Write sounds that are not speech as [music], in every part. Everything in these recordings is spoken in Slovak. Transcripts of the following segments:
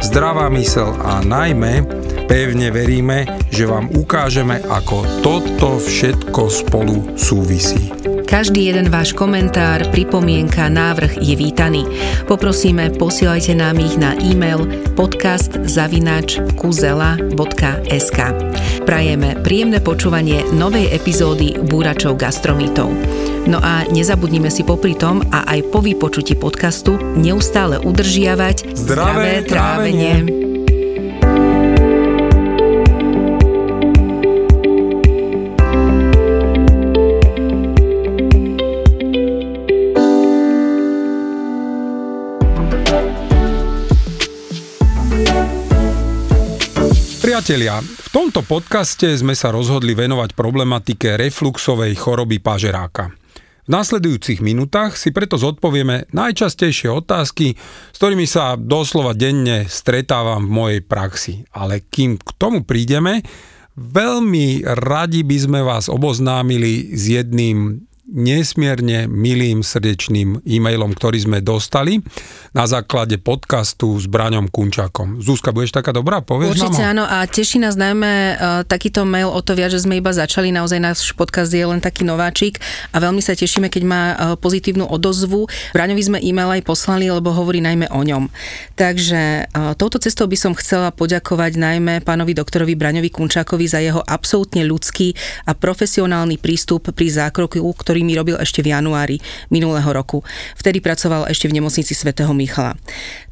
zdravá mysel a najmä Pevne veríme, že vám ukážeme, ako toto všetko spolu súvisí. Každý jeden váš komentár, pripomienka, návrh je vítaný. Poprosíme, posielajte nám ich na e-mail podcast.kuzela.sk Prajeme príjemné počúvanie novej epizódy Búračov gastromítov. No a nezabudnime si popri tom a aj po vypočutí podcastu neustále udržiavať zdravé, zdravé trávenie. trávenie. Priatelia, v tomto podcaste sme sa rozhodli venovať problematike refluxovej choroby pažeráka. V následujúcich minútach si preto zodpovieme najčastejšie otázky, s ktorými sa doslova denne stretávam v mojej praxi. Ale kým k tomu prídeme, veľmi radi by sme vás oboznámili s jedným nesmierne milým srdečným e-mailom, ktorý sme dostali na základe podcastu s Braňom Kunčákom. Zúska, budeš taká dobrá? Povieš Určite nám áno a teší nás najmä uh, takýto mail o to viac, že sme iba začali, naozaj náš podcast je len taký nováčik a veľmi sa tešíme, keď má uh, pozitívnu odozvu. Braňovi sme e-mail aj poslali, lebo hovorí najmä o ňom. Takže uh, touto cestou by som chcela poďakovať najmä pánovi doktorovi Braňovi Kunčákovi za jeho absolútne ľudský a profesionálny prístup pri zákroku, ktorý ktorý mi robil ešte v januári minulého roku. Vtedy pracoval ešte v nemocnici svätého Michala.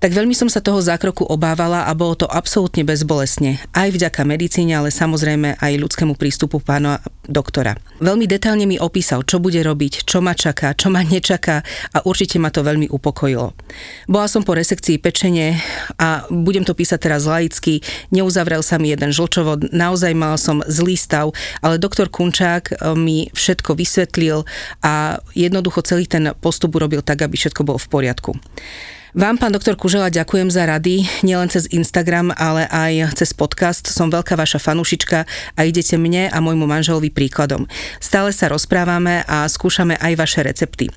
Tak veľmi som sa toho zákroku obávala a bolo to absolútne bezbolesne. Aj vďaka medicíne, ale samozrejme aj ľudskému prístupu pána doktora. Veľmi detailne mi opísal, čo bude robiť, čo ma čaká, čo ma nečaká a určite ma to veľmi upokojilo. Bola som po resekcii pečenie a budem to písať teraz laicky, neuzavrel sa mi jeden žlčovod, naozaj mal som zlý stav, ale doktor Kunčák eh, mi všetko vysvetlil, a jednoducho celý ten postup urobil tak, aby všetko bolo v poriadku. Vám, pán doktor Kužela, ďakujem za rady, nielen cez Instagram, ale aj cez podcast. Som veľká vaša fanúšička a idete mne a môjmu manželovi príkladom. Stále sa rozprávame a skúšame aj vaše recepty.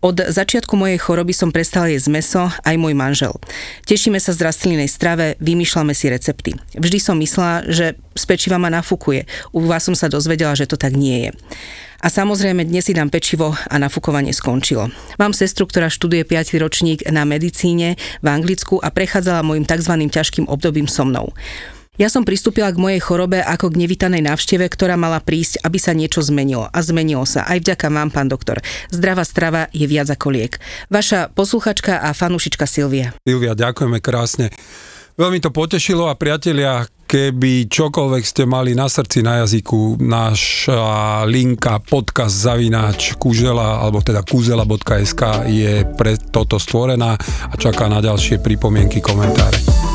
Od začiatku mojej choroby som prestala jesť meso, aj môj manžel. Tešíme sa z rastlinnej strave, vymýšľame si recepty. Vždy som myslela, že z ma nafúkuje. U vás som sa dozvedela, že to tak nie je. A samozrejme dnes si dám pečivo a nafúkovanie skončilo. Mám sestru, ktorá študuje 5. ročník na medicíne v Anglicku a prechádzala môjim tzv. ťažkým obdobím so mnou. Ja som pristúpila k mojej chorobe ako k nevítanej návšteve, ktorá mala prísť, aby sa niečo zmenilo. A zmenilo sa. Aj vďaka vám, pán doktor. Zdravá strava je viac ako liek. Vaša posluchačka a fanúšička Silvia. Silvia, ďakujeme krásne. Veľmi to potešilo a priatelia, keby čokoľvek ste mali na srdci, na jazyku, naša linka podcast zavináč kužela, alebo teda kuzela.sk je pre toto stvorená a čaká na ďalšie pripomienky, komentáre.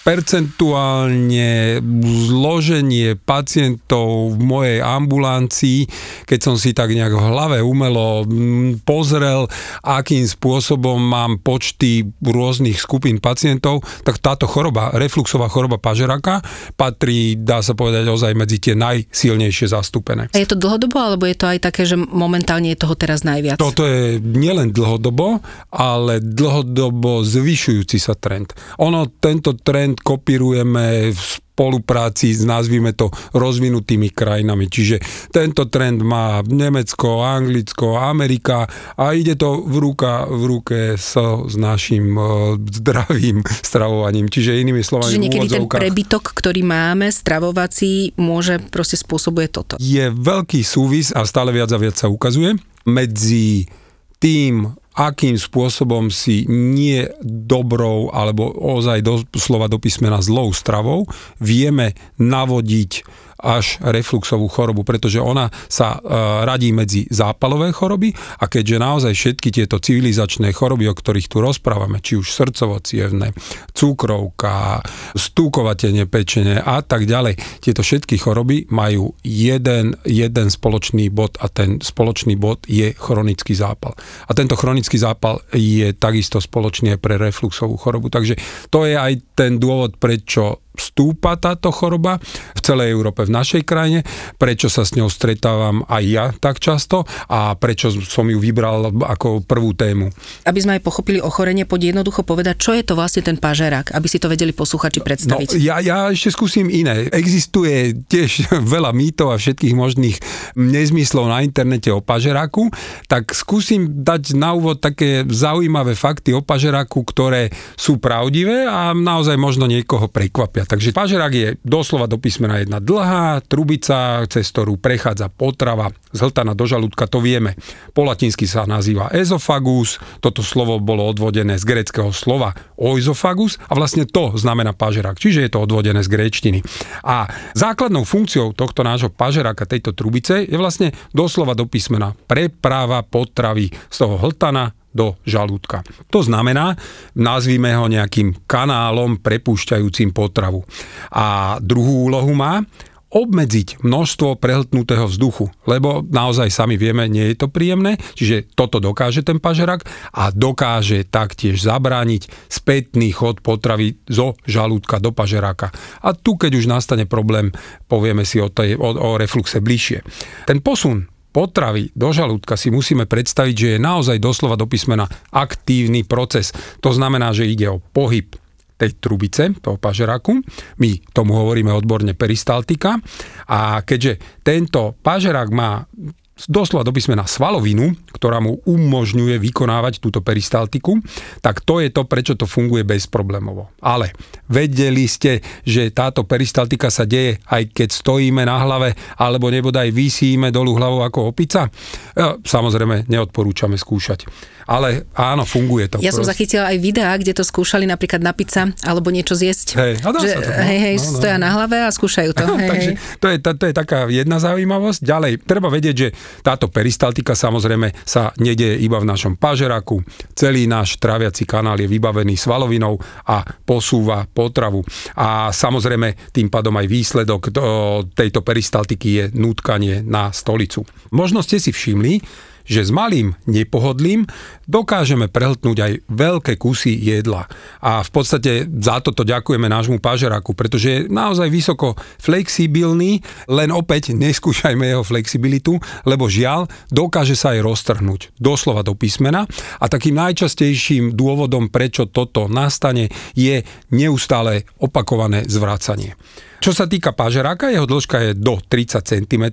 Percentuálne zloženie pacientov v mojej ambulancii, keď som si tak nejak v hlave umelo mm, pozrel, akým spôsobom mám počty rôznych skupín pacientov, tak táto choroba, refluxová choroba pažeraka, patrí, dá sa povedať, ozaj medzi tie najsilnejšie zastúpené. A je to dlhodobo, alebo je to aj také, že momentálne je toho teraz najviac? Toto je nielen dlhodobo, ale dlhodobo zvyšujúci sa trend. Ono, tento trend kopírujeme v spolupráci s, nazvime to, rozvinutými krajinami. Čiže tento trend má Nemecko, Anglicko, Amerika a ide to v, ruka, v ruke so, s našim uh, zdravým [laughs] stravovaním. Čiže inými slovami Čiže niekedy ten prebytok, ktorý máme, stravovací, môže proste spôsobuje toto. Je veľký súvis a stále viac a viac sa ukazuje medzi tým, akým spôsobom si nie dobrou alebo ozaj do slova do písmena zlou stravou vieme navodiť až refluxovú chorobu, pretože ona sa e, radí medzi zápalové choroby a keďže naozaj všetky tieto civilizačné choroby, o ktorých tu rozprávame, či už srdcovo cukrovka, stúkovatenie pečenie a tak ďalej, tieto všetky choroby majú jeden, jeden spoločný bod a ten spoločný bod je chronický zápal. A tento chronický zápal je takisto spoločný pre refluxovú chorobu. Takže to je aj ten dôvod, prečo stúpa táto choroba v celej Európe, v našej krajine, prečo sa s ňou stretávam aj ja tak často a prečo som ju vybral ako prvú tému. Aby sme aj pochopili ochorenie, poď jednoducho povedať, čo je to vlastne ten pažerak, aby si to vedeli posluchači predstaviť. No, ja, ja ešte skúsim iné. Existuje tiež [laughs] veľa mýtov a všetkých možných nezmyslov na internete o pažeraku, tak skúsim dať na úvod také zaujímavé fakty o pažeraku, ktoré sú pravdivé a naozaj možno niekoho prekvapia. Takže pažerak je doslova do písmena jedna dlhá trubica, cez ktorú prechádza potrava z hltana do žalúdka, to vieme. Po latinsky sa nazýva ezofagus, toto slovo bolo odvodené z greckého slova oizofagus a vlastne to znamená pažerak, čiže je to odvodené z gréčtiny. A základnou funkciou tohto nášho pažeraka, tejto trubice, je vlastne doslova do písmena preprava potravy z toho hltana do žalúdka. To znamená, nazvime ho nejakým kanálom prepúšťajúcim potravu. A druhú úlohu má obmedziť množstvo prehltnutého vzduchu, lebo naozaj sami vieme, nie je to príjemné, čiže toto dokáže ten pažerak a dokáže taktiež zabrániť spätný chod potravy zo žalúdka do pažeráka. A tu, keď už nastane problém, povieme si o, tej, o, o refluxe bližšie. Ten posun potravy do žalúdka si musíme predstaviť, že je naozaj doslova do písmena aktívny proces. To znamená, že ide o pohyb tej trubice, toho pažeráku. My tomu hovoríme odborne peristaltika. A keďže tento pažerák má doslova do písmena svalovinu, ktorá mu umožňuje vykonávať túto peristaltiku, tak to je to, prečo to funguje bezproblémovo. Ale vedeli ste, že táto peristaltika sa deje aj keď stojíme na hlave, alebo nebodaj vysíme dolu hlavou ako opica? Samozrejme, neodporúčame skúšať ale áno, funguje to. Ja proste. som zachytila aj videá, kde to skúšali napríklad na pizza alebo niečo zjesť. Hej, a dá že, sa to. No, hej, hej, no, no. stoja na hlave a skúšajú to. [laughs] hej, Takže to je, to, to je taká jedna zaujímavosť. Ďalej, treba vedieť, že táto peristaltika samozrejme sa nedieje iba v našom pažeraku. Celý náš traviaci kanál je vybavený svalovinou a posúva potravu. A samozrejme tým pádom aj výsledok tejto peristaltiky je nutkanie na stolicu. Možno ste si všimli, že s malým nepohodlím dokážeme prehltnúť aj veľké kusy jedla. A v podstate za toto ďakujeme nášmu pažeráku, pretože je naozaj vysoko flexibilný, len opäť neskúšajme jeho flexibilitu, lebo žiaľ, dokáže sa aj roztrhnúť doslova do písmena a takým najčastejším dôvodom, prečo toto nastane, je neustále opakované zvracanie. Čo sa týka pažeráka, jeho dĺžka je do 30 cm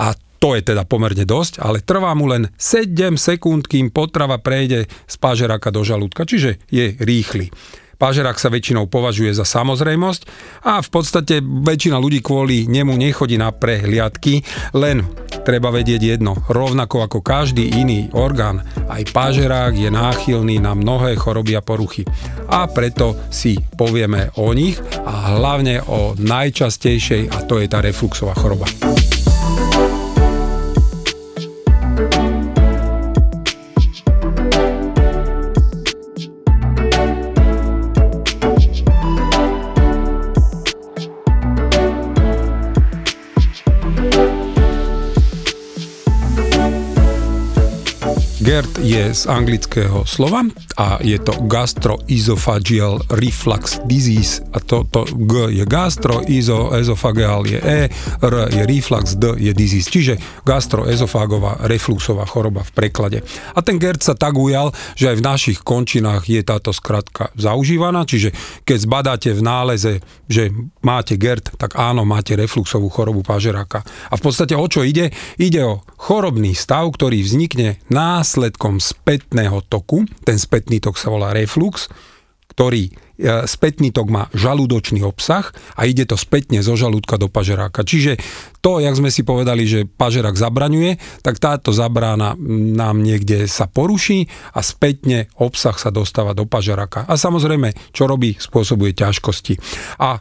a to je teda pomerne dosť, ale trvá mu len 7 sekúnd, kým potrava prejde z pážeráka do žalúdka, čiže je rýchly. Pážerak sa väčšinou považuje za samozrejmosť a v podstate väčšina ľudí kvôli nemu nechodí na prehliadky, len treba vedieť jedno, rovnako ako každý iný orgán, aj pážerák je náchylný na mnohé choroby a poruchy. A preto si povieme o nich a hlavne o najčastejšej a to je tá refluxová choroba. концерт. Je z anglického slova a je to gastroesophageal reflux disease a to, to G je gastro, iso, esophageal je E, R je reflux, D je disease, čiže gastroezofagová refluxová choroba v preklade. A ten GERD sa tak ujal, že aj v našich končinách je táto skratka zaužívaná, čiže keď zbadáte v náleze, že máte GERD, tak áno, máte refluxovú chorobu pažeráka. A v podstate o čo ide? Ide o chorobný stav, ktorý vznikne nás následkom spätného toku, ten spätný tok sa volá reflux, ktorý spätný tok má žalúdočný obsah a ide to spätne zo žalúdka do pažeráka. Čiže to, jak sme si povedali, že pažerák zabraňuje, tak táto zabrána nám niekde sa poruší a spätne obsah sa dostáva do pažeráka. A samozrejme, čo robí, spôsobuje ťažkosti. A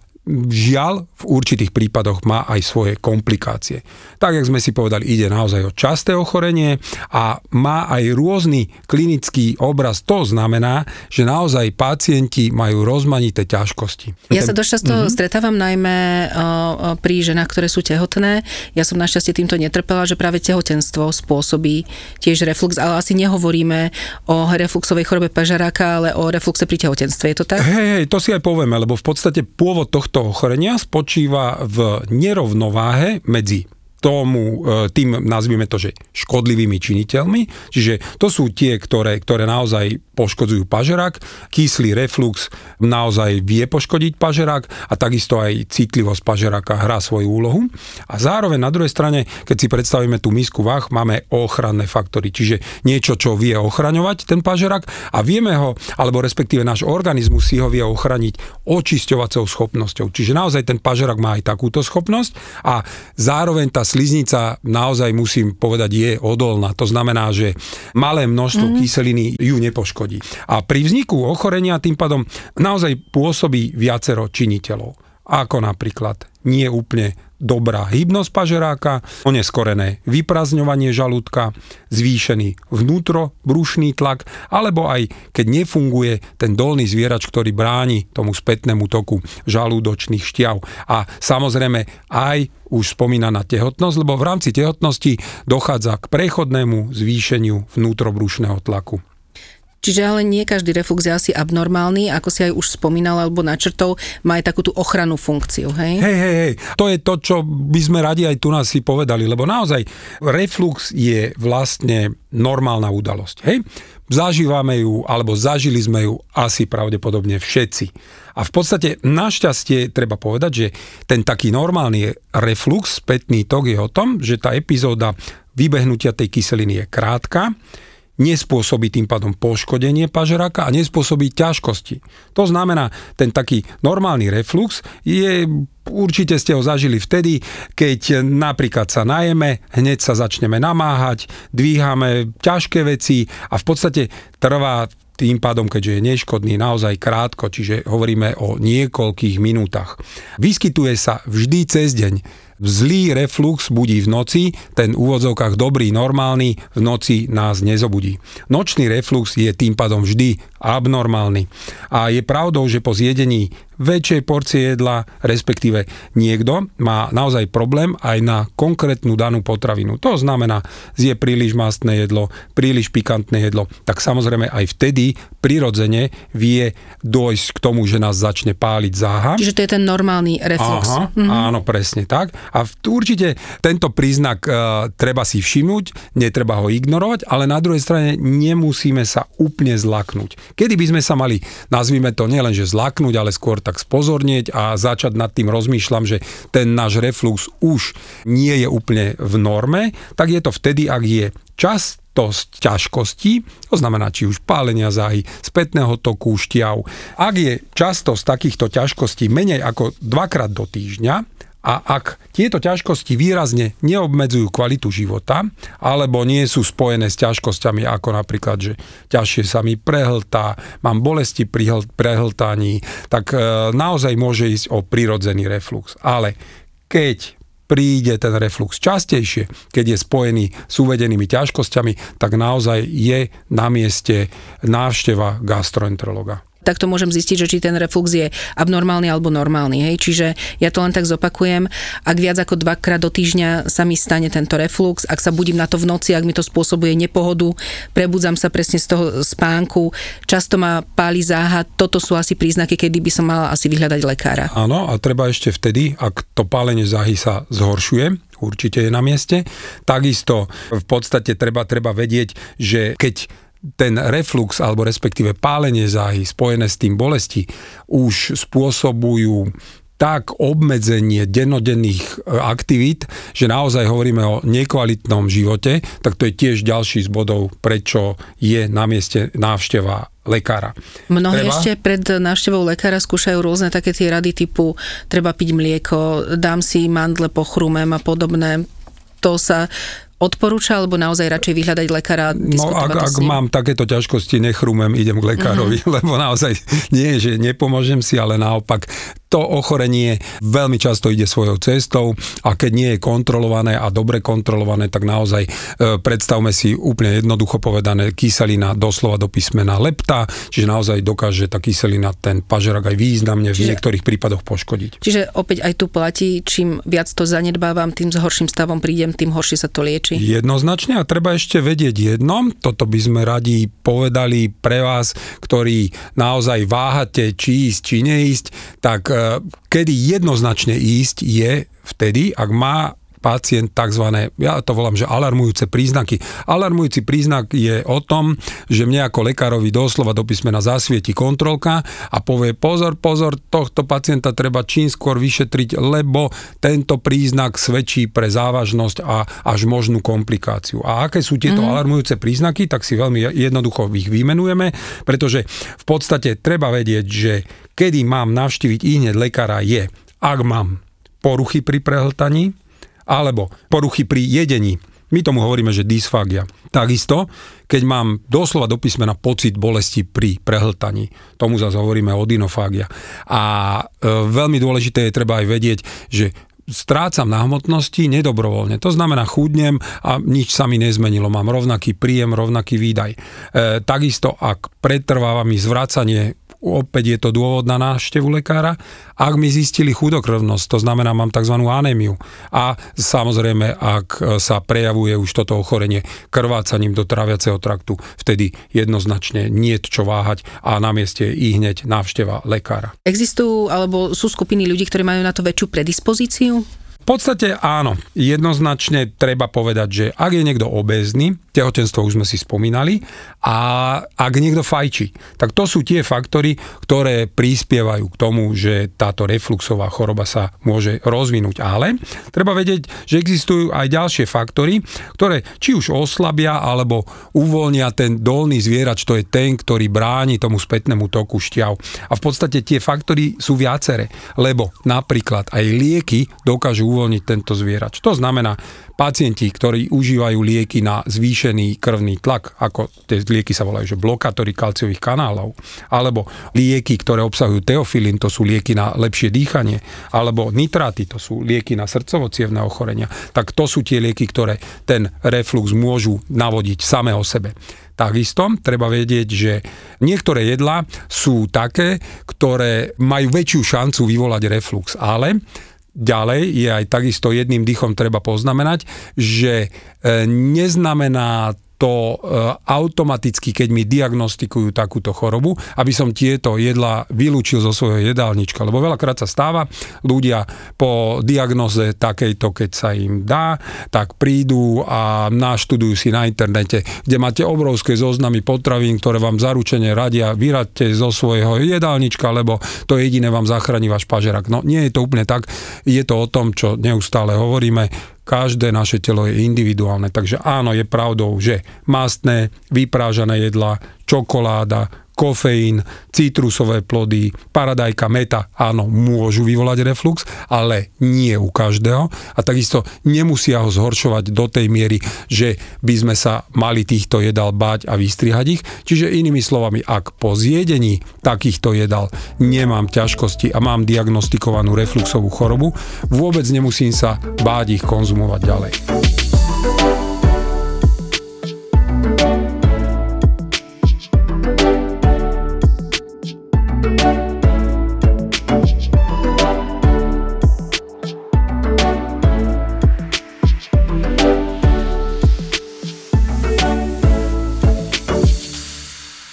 žiaľ v určitých prípadoch má aj svoje komplikácie. Tak, jak sme si povedali, ide naozaj o časté ochorenie a má aj rôzny klinický obraz. To znamená, že naozaj pacienti majú rozmanité ťažkosti. Ja sa dosť často mm-hmm. stretávam najmä pri ženách, ktoré sú tehotné. Ja som našťastie týmto netrpela, že práve tehotenstvo spôsobí tiež reflux, ale asi nehovoríme o refluxovej chorobe pažaráka, ale o refluxe pri tehotenstve. Je to tak? Hej, hej, to si aj povieme, lebo v podstate pôvod tohto tohto ochorenia spočíva v nerovnováhe medzi tomu, e, tým nazvime to, že škodlivými činiteľmi. Čiže to sú tie, ktoré, ktoré naozaj poškodzujú pažerák. Kyslý reflux naozaj vie poškodiť pažerák a takisto aj citlivosť pažeráka hrá svoju úlohu. A zároveň na druhej strane, keď si predstavíme tú misku váh, máme ochranné faktory, čiže niečo, čo vie ochraňovať ten pažerák a vieme ho, alebo respektíve náš organizmus si ho vie ochraniť očisťovacou schopnosťou. Čiže naozaj ten pažerák má aj takúto schopnosť a zároveň tá sliznica naozaj musím povedať je odolná. To znamená, že malé množstvo mm-hmm. kyseliny ju nepoškodí. A pri vzniku ochorenia tým pádom naozaj pôsobí viacero činiteľov ako napríklad nie úplne dobrá hybnosť pažeráka, oneskorené vyprazňovanie žalúdka, zvýšený vnútrobrušný tlak, alebo aj keď nefunguje ten dolný zvierač, ktorý bráni tomu spätnému toku žalúdočných šťav. A samozrejme aj už spomínaná tehotnosť, lebo v rámci tehotnosti dochádza k prechodnému zvýšeniu vnútrobrušného tlaku. Čiže ale nie každý reflux je asi abnormálny, ako si aj už spomínal alebo načrtol, má aj takú tú ochrannú funkciu, hej? Hej, hej, hej. To je to, čo by sme radi aj tu nás si povedali, lebo naozaj reflux je vlastne normálna udalosť, hej? Zažívame ju, alebo zažili sme ju asi pravdepodobne všetci. A v podstate našťastie treba povedať, že ten taký normálny reflux, spätný tok je o tom, že tá epizóda vybehnutia tej kyseliny je krátka, nespôsobí tým pádom poškodenie pažeráka a nespôsobí ťažkosti. To znamená, ten taký normálny reflux je Určite ste ho zažili vtedy, keď napríklad sa najeme, hneď sa začneme namáhať, dvíhame ťažké veci a v podstate trvá tým pádom, keďže je neškodný, naozaj krátko, čiže hovoríme o niekoľkých minútach. Vyskytuje sa vždy cez deň Zlý reflux budí v noci, ten úvodzovkách dobrý, normálny, v noci nás nezobudí. Nočný reflux je tým pádom vždy abnormálny. A je pravdou, že po zjedení väčšej porcie jedla, respektíve niekto má naozaj problém aj na konkrétnu danú potravinu. To znamená, zje príliš mastné jedlo, príliš pikantné jedlo, tak samozrejme aj vtedy prirodzene vie dojsť k tomu, že nás začne páliť záha. Čiže to je ten normálny reflux. Aha, mhm. áno, presne tak. A určite tento príznak uh, treba si všimnúť, netreba ho ignorovať, ale na druhej strane nemusíme sa úplne zlaknúť. Kedy by sme sa mali, nazvime to nielen, že zlaknúť, ale skôr tak spozornieť a začať nad tým rozmýšľam, že ten náš reflux už nie je úplne v norme, tak je to vtedy, ak je čas dosť ťažkostí, to znamená či už pálenia záhy, spätného toku, šťav. Ak je často z takýchto ťažkostí menej ako dvakrát do týždňa, a ak tieto ťažkosti výrazne neobmedzujú kvalitu života, alebo nie sú spojené s ťažkosťami ako napríklad, že ťažšie sa mi prehltá, mám bolesti pri prehltaní, tak e, naozaj môže ísť o prirodzený reflux. Ale keď príde ten reflux častejšie, keď je spojený s uvedenými ťažkosťami, tak naozaj je na mieste návšteva gastroenterologa takto môžem zistiť, že či ten reflux je abnormálny alebo normálny. Hej? Čiže ja to len tak zopakujem, ak viac ako dvakrát do týždňa sa mi stane tento reflux, ak sa budím na to v noci, ak mi to spôsobuje nepohodu, prebudzam sa presne z toho spánku, často ma páli záha, toto sú asi príznaky, kedy by som mala asi vyhľadať lekára. Áno, a treba ešte vtedy, ak to pálenie záhy sa zhoršuje, určite je na mieste. Takisto v podstate treba, treba vedieť, že keď ten reflux alebo respektíve pálenie záhy spojené s tým bolesti už spôsobujú tak obmedzenie dennodenných e, aktivít, že naozaj hovoríme o nekvalitnom živote, tak to je tiež ďalší z bodov, prečo je na mieste návšteva lekára. Mnohí treba... ešte pred návštevou lekára skúšajú rôzne také tie rady typu treba piť mlieko, dám si mandle, pochrumem a podobné. To sa odporúča, alebo naozaj radšej vyhľadať lekára? No ak, ak mám takéto ťažkosti, nechrumem, idem k lekárovi, uh-huh. [laughs] lebo naozaj nie, že nepomôžem si, ale naopak to ochorenie veľmi často ide svojou cestou a keď nie je kontrolované a dobre kontrolované, tak naozaj e, predstavme si úplne jednoducho povedané kyselina doslova do písmena lepta, čiže naozaj dokáže tá kyselina ten pažerak aj významne čiže, v niektorých prípadoch poškodiť. Čiže opäť aj tu platí, čím viac to zanedbávam, tým s horším stavom prídem, tým horšie sa to lieči. Jednoznačne a treba ešte vedieť jedno, toto by sme radi povedali pre vás, ktorí naozaj váhate, či ísť, či neísť, tak e, kedy jednoznačne ísť je vtedy, ak má pacient tzv. ja to volám, že alarmujúce príznaky. Alarmujúci príznak je o tom, že mne ako lekárovi doslova do písmena zasvieti kontrolka a povie pozor, pozor, tohto pacienta treba čím skôr vyšetriť, lebo tento príznak svedčí pre závažnosť a až možnú komplikáciu. A aké sú tieto mm. alarmujúce príznaky, tak si veľmi jednoducho ich vymenujeme, pretože v podstate treba vedieť, že kedy mám navštíviť i hneď lekára je, ak mám poruchy pri prehltaní, alebo poruchy pri jedení. My tomu hovoríme, že dysfagia. Takisto, keď mám doslova do písmena pocit bolesti pri prehltaní, tomu zase hovoríme odinofágia. A e, veľmi dôležité je treba aj vedieť, že strácam na hmotnosti nedobrovoľne. To znamená, chudnem a nič sa mi nezmenilo. Mám rovnaký príjem, rovnaký výdaj. E, takisto, ak pretrváva mi zvracanie opäť je to dôvod na návštevu lekára. Ak mi zistili chudokrvnosť, to znamená, mám tzv. anémiu. A samozrejme, ak sa prejavuje už toto ochorenie krvácaním do traviaceho traktu, vtedy jednoznačne nie čo váhať a na mieste i hneď návšteva lekára. Existujú alebo sú skupiny ľudí, ktorí majú na to väčšiu predispozíciu? V podstate áno, jednoznačne treba povedať, že ak je niekto obézny, tehotenstvo už sme si spomínali, a ak niekto fajčí, tak to sú tie faktory, ktoré prispievajú k tomu, že táto refluxová choroba sa môže rozvinúť. Ale treba vedieť, že existujú aj ďalšie faktory, ktoré či už oslabia alebo uvoľnia ten dolný zvierač, to je ten, ktorý bráni tomu spätnému toku šťav. A v podstate tie faktory sú viaceré, lebo napríklad aj lieky dokážu uvoľniť tento zvierač. To znamená, pacienti, ktorí užívajú lieky na zvýšený krvný tlak, ako tie lieky sa volajú, že blokátory kalciových kanálov, alebo lieky, ktoré obsahujú teofilín, to sú lieky na lepšie dýchanie, alebo nitráty, to sú lieky na srdcovo ochorenia, tak to sú tie lieky, ktoré ten reflux môžu navodiť samé o sebe. Takisto treba vedieť, že niektoré jedlá sú také, ktoré majú väčšiu šancu vyvolať reflux, ale Ďalej je aj takisto jedným dýchom treba poznamenať, že e, neznamená to e, automaticky, keď mi diagnostikujú takúto chorobu, aby som tieto jedla vylúčil zo svojho jedálnička. Lebo veľakrát sa stáva, ľudia po diagnoze takejto, keď sa im dá, tak prídu a naštudujú si na internete, kde máte obrovské zoznamy potravín, ktoré vám zaručene radia, vyradte zo svojho jedálnička, lebo to jediné vám zachráni váš pažerak. No nie je to úplne tak, je to o tom, čo neustále hovoríme, každé naše telo je individuálne. Takže áno, je pravdou, že mastné, vyprážané jedla, čokoláda, kofeín, citrusové plody, paradajka, meta, áno, môžu vyvolať reflux, ale nie u každého a takisto nemusia ho zhoršovať do tej miery, že by sme sa mali týchto jedal báť a vystrihať ich. Čiže inými slovami, ak po zjedení takýchto jedal nemám ťažkosti a mám diagnostikovanú refluxovú chorobu, vôbec nemusím sa báť ich konzumovať ďalej.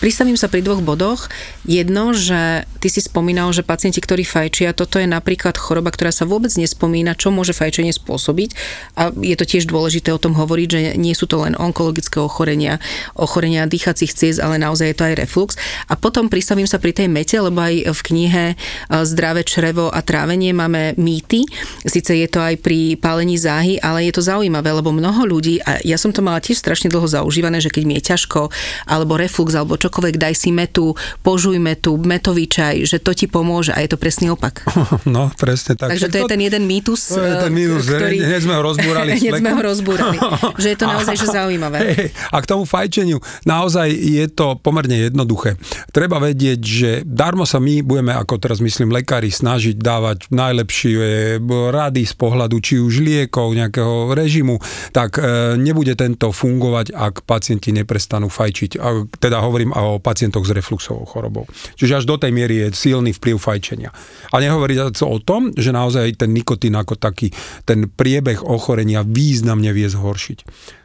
Pristavím sa pri dvoch bodoch. Jedno, že ty si spomínal, že pacienti, ktorí fajčia, toto je napríklad choroba, ktorá sa vôbec nespomína, čo môže fajčenie spôsobiť. A je to tiež dôležité o tom hovoriť, že nie sú to len onkologické ochorenia, ochorenia dýchacích ciest, ale naozaj je to aj reflux. A potom pristavím sa pri tej mete, lebo aj v knihe e, Zdravé črevo a trávenie máme mýty. Sice je to aj pri pálení záhy, ale je to zaujímavé, lebo mnoho ľudí, a ja som to mala tiež strašne dlho zaužívané, že keď mi je ťažko, alebo reflux, alebo čo čokoľvek, daj si metu, požuj metu, metový čaj, že to ti pomôže a je to presný opak. [laughs] No, presne tak. Takže to, to je ten jeden mýtus, to je ten mýtus, ktorý... Hneď sme ho rozbúrali. [laughs] hneď sme ho rozbúrali. že je to [laughs] naozaj že zaujímavé. Hey, a k tomu fajčeniu, naozaj je to pomerne jednoduché. Treba vedieť, že darmo sa my budeme, ako teraz myslím, lekári snažiť dávať najlepšie rady z pohľadu či už liekov, nejakého režimu, tak e, nebude tento fungovať, ak pacienti neprestanú fajčiť. A, teda hovorím o pacientoch s refluxovou chorobou. Čiže až do tej miery je silný vplyv fajčenia. A nehovoriť o tom, že naozaj ten nikotín ako taký, ten priebeh ochorenia významne vie zhoršiť.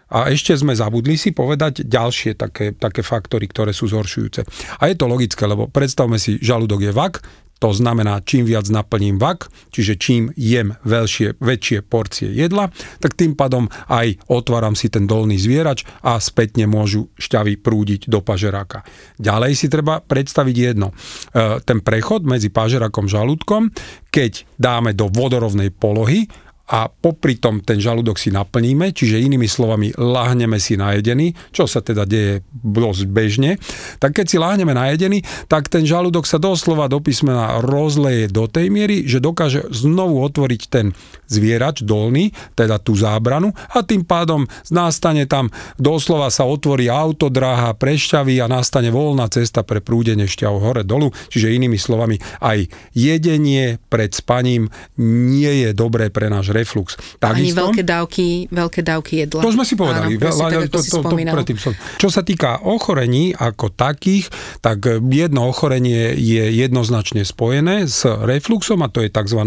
A ešte sme zabudli si povedať ďalšie také, také faktory, ktoré sú zhoršujúce. A je to logické, lebo predstavme si, žalúdok je vak, to znamená, čím viac naplním vak, čiže čím jem veľšie, väčšie porcie jedla, tak tým pádom aj otváram si ten dolný zvierač a spätne môžu šťavy prúdiť do pažeráka. Ďalej si treba predstaviť jedno. E, ten prechod medzi pažerákom a žalúdkom, keď dáme do vodorovnej polohy, a popri tom ten žalúdok si naplníme, čiže inými slovami láhneme si najedený, čo sa teda deje dosť bežne, tak keď si láhneme najedený, tak ten žalúdok sa doslova do písmena rozleje do tej miery, že dokáže znovu otvoriť ten zvierač dolný, teda tú zábranu a tým pádom nastane tam, doslova sa otvorí autodráha, prešťaví a nastane voľná cesta pre prúdenie šťav hore dolu, čiže inými slovami aj jedenie pred spaním nie je dobré pre náš reflux. Takisto, Ani veľké dávky, veľké dávky jedla. To sme si povedali. Áno, tak, to, to, to, predtým som. Čo sa týka ochorení ako takých, tak jedno ochorenie je jednoznačne spojené s refluxom a to je tzv.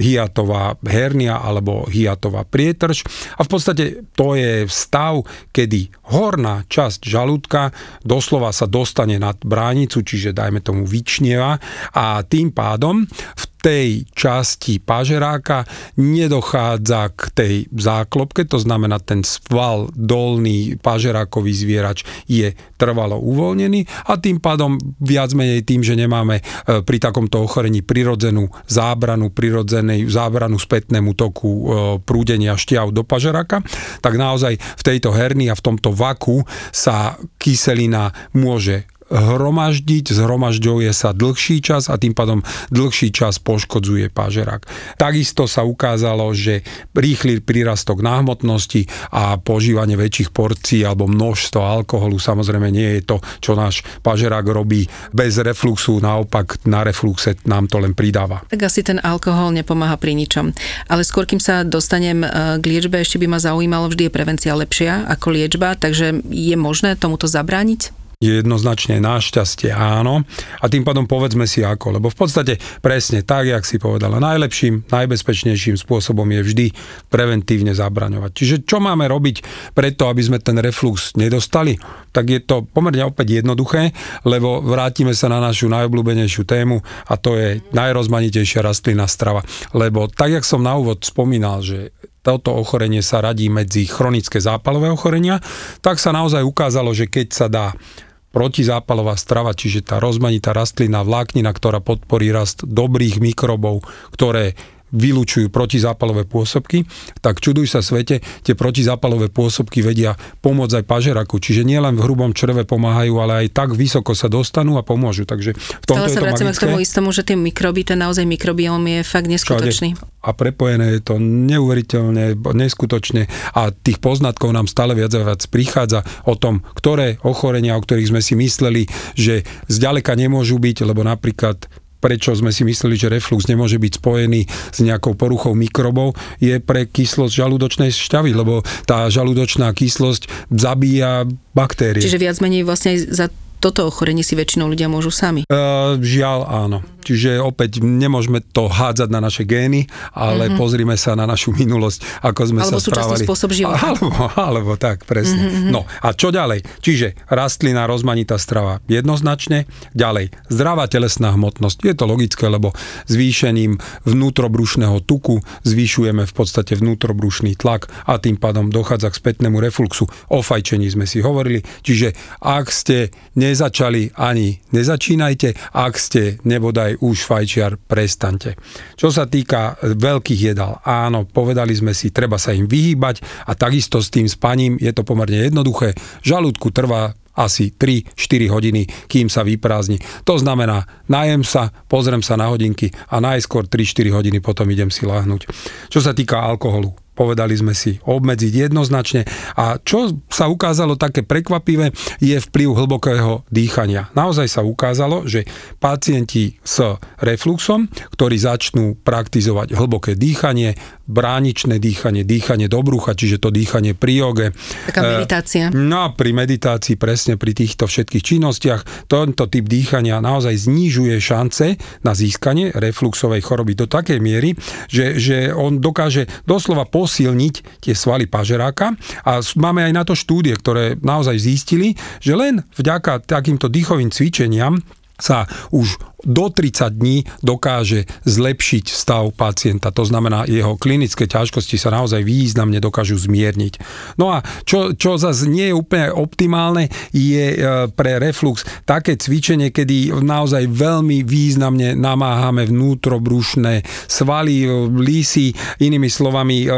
hiatová hernia alebo hiatová prietrž. A v podstate to je stav, kedy horná časť žalúdka doslova sa dostane nad bránicu, čiže dajme tomu vyčnieva a tým pádom v tej časti pažeráka nedochádza k tej záklopke, to znamená ten sval dolný pažerákový zvierač je trvalo uvoľnený a tým pádom viac menej tým, že nemáme e, pri takomto ochorení prirodzenú zábranu, prirodzenej zábranu spätnému toku e, prúdenia šťav do pažeráka, tak naozaj v tejto herni a v tomto vaku sa kyselina môže hromaždiť, zhromažďuje sa dlhší čas a tým pádom dlhší čas poškodzuje pážerak. Takisto sa ukázalo, že rýchly prírastok náhmotnosti a požívanie väčších porcií alebo množstvo alkoholu samozrejme nie je to, čo náš pážerak robí bez refluxu, naopak na refluxe nám to len pridáva. Tak asi ten alkohol nepomáha pri ničom. Ale skôr, kým sa dostanem e, k liečbe, ešte by ma zaujímalo, vždy je prevencia lepšia ako liečba, takže je možné tomuto zabrániť? Jednoznačne našťastie áno. A tým pádom povedzme si ako, lebo v podstate presne tak, jak si povedala, najlepším, najbezpečnejším spôsobom je vždy preventívne zabraňovať. Čiže čo máme robiť preto, aby sme ten reflux nedostali? Tak je to pomerne opäť jednoduché, lebo vrátime sa na našu najobľúbenejšiu tému a to je najrozmanitejšia rastlinná strava. Lebo tak, jak som na úvod spomínal, že toto ochorenie sa radí medzi chronické zápalové ochorenia, tak sa naozaj ukázalo, že keď sa dá protizápalová strava, čiže tá rozmanitá rastlina vláknina, ktorá podporí rast dobrých mikrobov, ktoré vylúčujú protizápalové pôsobky, tak čuduj sa svete, tie protizápalové pôsobky vedia pomôcť aj pažeraku. Čiže nielen v hrubom čreve pomáhajú, ale aj tak vysoko sa dostanú a pomôžu. Takže v tomto Stále sa vracíme k tomu istomu, že tie mikroby, ten naozaj mikrobióm je fakt neskutočný. A prepojené je to neuveriteľne, neskutočne a tých poznatkov nám stále viac a viac prichádza o tom, ktoré ochorenia, o ktorých sme si mysleli, že zďaleka nemôžu byť, lebo napríklad prečo sme si mysleli, že reflux nemôže byť spojený s nejakou poruchou mikrobov, je pre kyslosť žalúdočnej šťavy, lebo tá žalúdočná kyslosť zabíja baktérie. Čiže viac menej vlastne za toto ochorenie si väčšinou ľudia môžu sami. Uh, žiaľ áno. Čiže opäť nemôžeme to hádzať na naše gény, ale mm-hmm. pozrime sa na našu minulosť, ako sme alebo sa správali. Alebo spôsob života. Alebo, alebo tak, presne. Mm-hmm. No a čo ďalej? Čiže rastlina, rozmanitá strava jednoznačne. Ďalej, zdravá telesná hmotnosť. Je to logické, lebo zvýšením vnútrobrušného tuku zvyšujeme v podstate vnútrobrušný tlak a tým pádom dochádza k spätnému refluxu. O fajčení sme si hovorili. Čiže ak ste nezačali ani nezačínajte, ak ste nebodaj už fajčiar, prestante. Čo sa týka veľkých jedál, áno, povedali sme si, treba sa im vyhýbať a takisto s tým spaním je to pomerne jednoduché. Žalúdku trvá asi 3-4 hodiny, kým sa vyprázdni. To znamená, najem sa, pozriem sa na hodinky a najskôr 3-4 hodiny potom idem si láhnuť. Čo sa týka alkoholu, povedali sme si, obmedziť jednoznačne. A čo sa ukázalo také prekvapivé, je vplyv hlbokého dýchania. Naozaj sa ukázalo, že pacienti s refluxom, ktorí začnú praktizovať hlboké dýchanie, bráničné dýchanie, dýchanie do brucha, čiže to dýchanie pri joge. Taká meditácia. No a pri meditácii, presne pri týchto všetkých činnostiach, tento typ dýchania naozaj znižuje šance na získanie refluxovej choroby do takej miery, že, že on dokáže doslova posilniť tie svaly pažeráka. A máme aj na to štúdie, ktoré naozaj zistili, že len vďaka takýmto dýchovým cvičeniam sa už do 30 dní dokáže zlepšiť stav pacienta. To znamená, jeho klinické ťažkosti sa naozaj významne dokážu zmierniť. No a čo, čo zase nie je úplne optimálne, je e, pre reflux také cvičenie, kedy naozaj veľmi významne namáhame vnútrobrušné svaly, e, lísy, inými slovami e,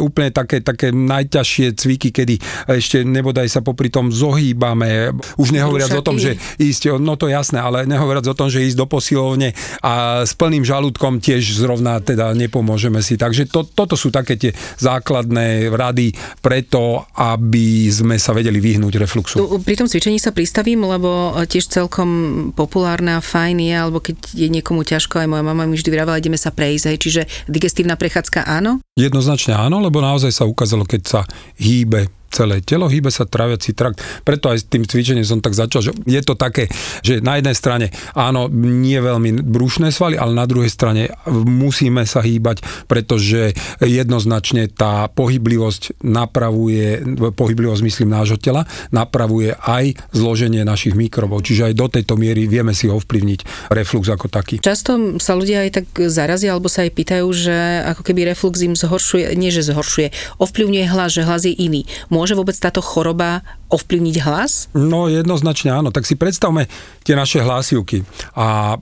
úplne také, také najťažšie cviky, kedy ešte nebodaj sa popri tom zohýbame. Už nehovoriac o tom, že ísť, no to jasné, ale nehovoriac o tom, že ísť do posilovne a s plným žalúdkom tiež zrovna teda nepomôžeme si. Takže to, toto sú také tie základné rady preto, aby sme sa vedeli vyhnúť refluxu. Pri tom cvičení sa pristavím, lebo tiež celkom populárne a fajn je, alebo keď je niekomu ťažko, aj moja mama mi vždy vravela, ideme sa prejsť, hej, čiže digestívna prechádzka áno? Jednoznačne áno, lebo naozaj sa ukázalo, keď sa hýbe celé telo, hýbe sa traviaci trakt. Preto aj s tým cvičením som tak začal, že je to také, že na jednej strane áno, nie veľmi brušné svaly, ale na druhej strane musíme sa hýbať, pretože jednoznačne tá pohyblivosť napravuje, pohyblivosť myslím nášho tela, napravuje aj zloženie našich mikrobov. Čiže aj do tejto miery vieme si ovplyvniť reflux ako taký. Často sa ľudia aj tak zarazia alebo sa aj pýtajú, že ako keby reflux im zhoršuje, nie že zhoršuje, ovplyvňuje hlas, že hlas je iný. Môže môže vôbec táto choroba ovplyvniť hlas? No jednoznačne áno. Tak si predstavme tie naše hlasivky. A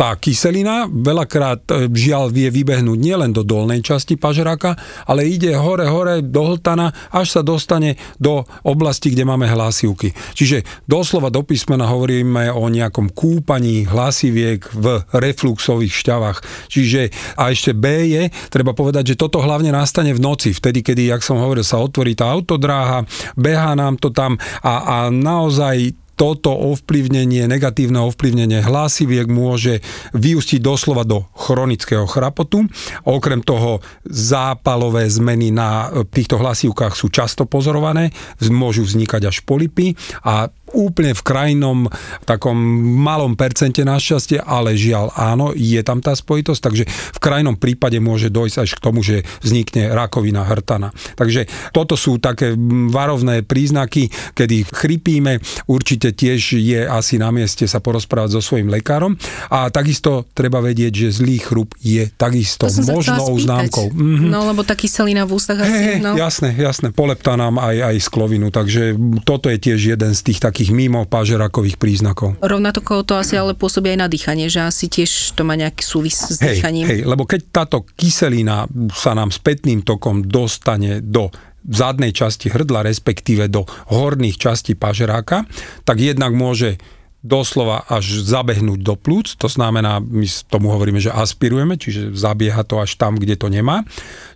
tá kyselina veľakrát e, žiaľ vie vybehnúť nielen do dolnej časti pažeráka, ale ide hore, hore do hltana, až sa dostane do oblasti, kde máme hlasivky. Čiže doslova do písmena hovoríme o nejakom kúpaní hlasiviek v refluxových šťavách. Čiže a ešte B je, treba povedať, že toto hlavne nastane v noci, vtedy, kedy, jak som hovoril, sa otvorí tá autodráha, beha nám to tam a, a naozaj toto ovplyvnenie, negatívne ovplyvnenie hlasiviek môže vyústiť doslova do chronického chrapotu. Okrem toho zápalové zmeny na týchto hlasivkách sú často pozorované, môžu vznikať až polipy a úplne v krajnom takom malom percente našťastie, ale žiaľ áno, je tam tá spojitosť, takže v krajnom prípade môže dojsť až k tomu, že vznikne rakovina hrtana. Takže toto sú také varovné príznaky, kedy chrypíme, určite tiež je asi na mieste sa porozprávať so svojím lekárom a takisto treba vedieť, že zlý chrup je takisto možnou známkou. Mm-hmm. No lebo tá kyselina v ústach asi. Hey, no. Jasné, jasné, poleptá nám aj, aj sklovinu, takže toto je tiež jeden z tých takých takých mimo pážerakových príznakov. Rovnako to asi ale pôsobí aj na dýchanie, že asi tiež to má nejaký súvis s hej, dýchaním. Hej, lebo keď táto kyselina sa nám spätným tokom dostane do zadnej časti hrdla, respektíve do horných častí pažeráka, tak jednak môže doslova až zabehnúť do plúc, to znamená, my tomu hovoríme, že aspirujeme, čiže zabieha to až tam, kde to nemá.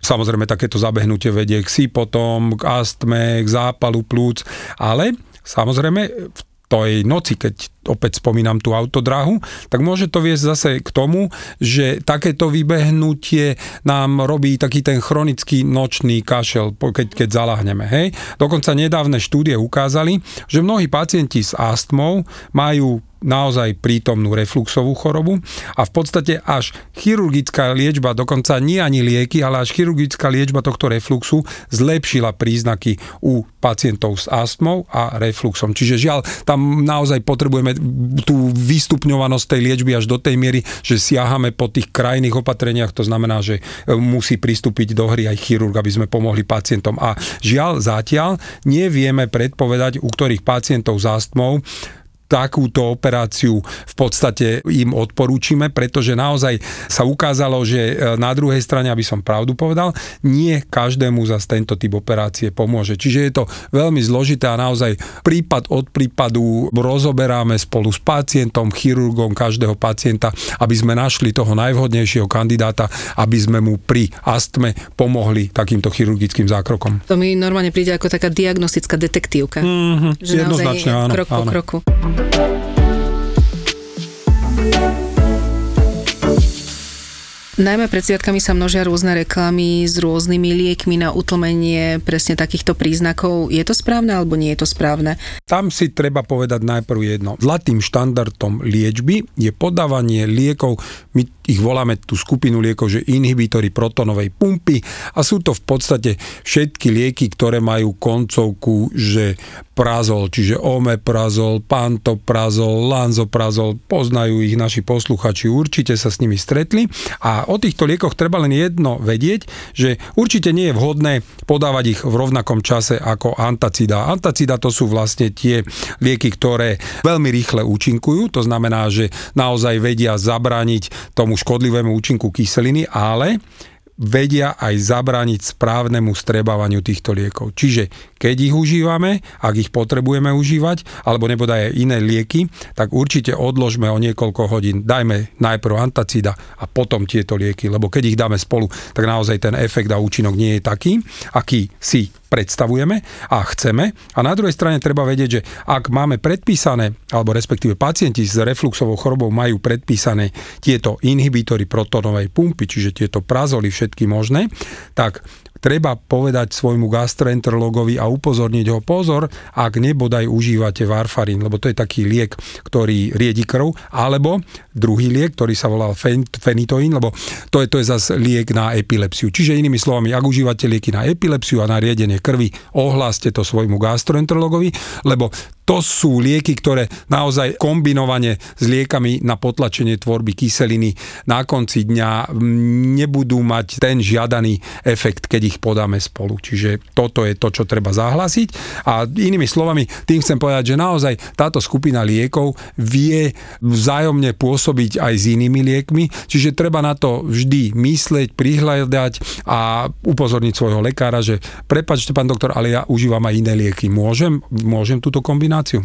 Samozrejme, takéto zabehnutie vedie k potom, k astme, k zápalu plúc, ale Samozrejme, v tej noci, keď opäť spomínam tú autodráhu, tak môže to viesť zase k tomu, že takéto vybehnutie nám robí taký ten chronický nočný kašel, keď, keď zaláhneme. Hej? Dokonca nedávne štúdie ukázali, že mnohí pacienti s astmou majú naozaj prítomnú refluxovú chorobu a v podstate až chirurgická liečba, dokonca nie ani lieky, ale až chirurgická liečba tohto refluxu zlepšila príznaky u pacientov s astmou a refluxom. Čiže žiaľ, tam naozaj potrebujeme tú vystupňovanosť tej liečby až do tej miery, že siahame po tých krajných opatreniach, to znamená, že e, musí pristúpiť do hry aj chirurg, aby sme pomohli pacientom. A žiaľ, zatiaľ nevieme predpovedať, u ktorých pacientov s astmou takúto operáciu v podstate im odporúčime, pretože naozaj sa ukázalo, že e, na druhej strane, aby som pravdu povedal, nie každému za tento typ operácie pomôže. Čiže je to veľmi zložité a naozaj prípad od prípadu rozoberáme spolu s pacientom, chirurgom každého pacienta, aby sme našli toho najvhodnejšieho kandidáta, aby sme mu pri astme pomohli takýmto chirurgickým zákrokom. To mi normálne príde ako taká diagnostická detektívka. Mm-hmm, že naozaj áno, krok po áno. kroku. Najmä pred sviatkami sa množia rôzne reklamy s rôznymi liekmi na utlmenie presne takýchto príznakov. Je to správne alebo nie je to správne? Tam si treba povedať najprv jedno. Zlatým štandardom liečby je podávanie liekov, my ich voláme tú skupinu liekov, že inhibitory protonovej pumpy a sú to v podstate všetky lieky, ktoré majú koncovku, že prazol, čiže omeprazol, pantoprazol, lanzoprazol, poznajú ich naši posluchači, určite sa s nimi stretli a o týchto liekoch treba len jedno vedieť, že určite nie je vhodné podávať ich v rovnakom čase ako antacida. Antacida to sú vlastne tie lieky, ktoré veľmi rýchle účinkujú, to znamená, že naozaj vedia zabrániť tomu škodlivému účinku kyseliny, ale vedia aj zabrániť správnemu strebávaniu týchto liekov. Čiže keď ich užívame, ak ich potrebujeme užívať, alebo nebodaj aj iné lieky, tak určite odložme o niekoľko hodín. Dajme najprv antacida a potom tieto lieky, lebo keď ich dáme spolu, tak naozaj ten efekt a účinok nie je taký, aký si predstavujeme a chceme. A na druhej strane treba vedieť, že ak máme predpísané, alebo respektíve pacienti s refluxovou chorobou majú predpísané tieto inhibitory protonovej pumpy, čiže tieto prazoly všetky možné, tak treba povedať svojmu gastroenterologovi a upozorniť ho pozor, ak nebodaj užívate varfarín, lebo to je taký liek, ktorý riedi krv, alebo druhý liek, ktorý sa volal fenitoín, lebo to je, to je zase liek na epilepsiu. Čiže inými slovami, ak užívate lieky na epilepsiu a na riedenie krvi, ohláste to svojmu gastroenterologovi, lebo to sú lieky, ktoré naozaj kombinovane s liekami na potlačenie tvorby kyseliny na konci dňa nebudú mať ten žiadaný efekt, keď ich podáme spolu. Čiže toto je to, čo treba zahlásiť. A inými slovami, tým chcem povedať, že naozaj táto skupina liekov vie vzájomne pôsobiť aj s inými liekmi, čiže treba na to vždy myslieť, prihľadať a upozorniť svojho lekára, že prepačte, pán doktor, ale ja užívam aj iné lieky. Môžem, môžem túto kombináciu?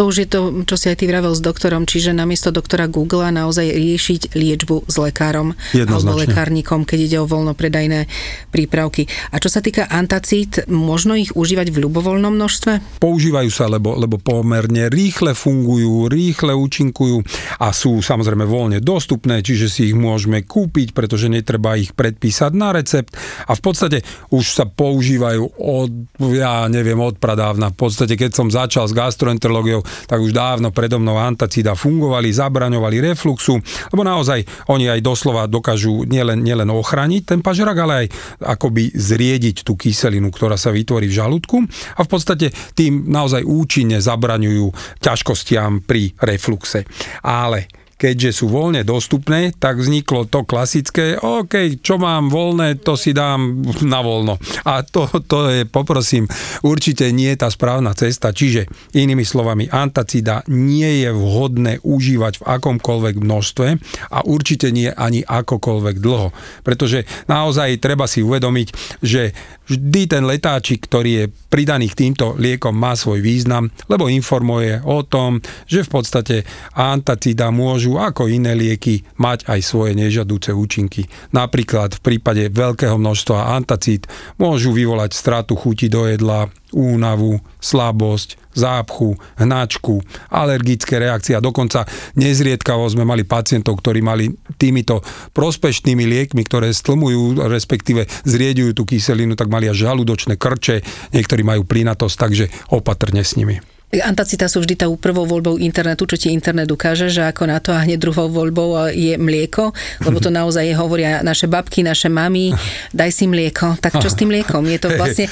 To už je to, čo si aj ty vravel s doktorom, čiže namiesto doktora Google naozaj riešiť liečbu s lekárom alebo lekárnikom, keď ide o voľnopredajné prípravky. A čo sa týka antacít, možno ich užívať v ľubovoľnom množstve? Používajú sa, lebo, lebo pomerne rýchle fungujú, rýchle účinkujú a sú samozrejme voľne dostupné, čiže si ich môžeme kúpiť, pretože netreba ich predpísať na recept a v podstate už sa používajú od, ja neviem, od pradávna. V podstate, keď som začal s gastroenterológiou, tak už dávno predo mnou antacida fungovali, zabraňovali refluxu, lebo naozaj oni aj doslova dokážu nielen, nielen ochraniť ten pažerak, ale aj akoby zriediť tú kyselinu, ktorá sa vytvorí v žalúdku a v podstate tým naozaj účinne zabraňujú ťažkostiam pri refluxe. Ale keďže sú voľne dostupné, tak vzniklo to klasické, OK, čo mám voľné, to si dám na voľno. A to, to je, poprosím, určite nie je tá správna cesta. Čiže, inými slovami, antacida nie je vhodné užívať v akomkoľvek množstve a určite nie ani akokoľvek dlho. Pretože naozaj treba si uvedomiť, že vždy ten letáčik, ktorý je pridaný k týmto liekom, má svoj význam, lebo informuje o tom, že v podstate antacida môžu ako iné lieky mať aj svoje nežadúce účinky. Napríklad v prípade veľkého množstva antacít môžu vyvolať stratu chuti do jedla, únavu, slabosť, zápchu, hnačku, alergické reakcie a dokonca nezriedkavo sme mali pacientov, ktorí mali týmito prospešnými liekmi, ktoré stlmujú, respektíve zrieďujú tú kyselinu, tak mali až žalúdočné krče, niektorí majú plynatosť, takže opatrne s nimi. Antacita sú vždy tou prvou voľbou internetu, čo ti internet ukáže, že ako na to a hneď druhou voľbou je mlieko, lebo to [laughs] naozaj hovoria naše babky, naše mamy, daj si mlieko. Tak čo s tým mliekom? Je to [laughs] vlastne,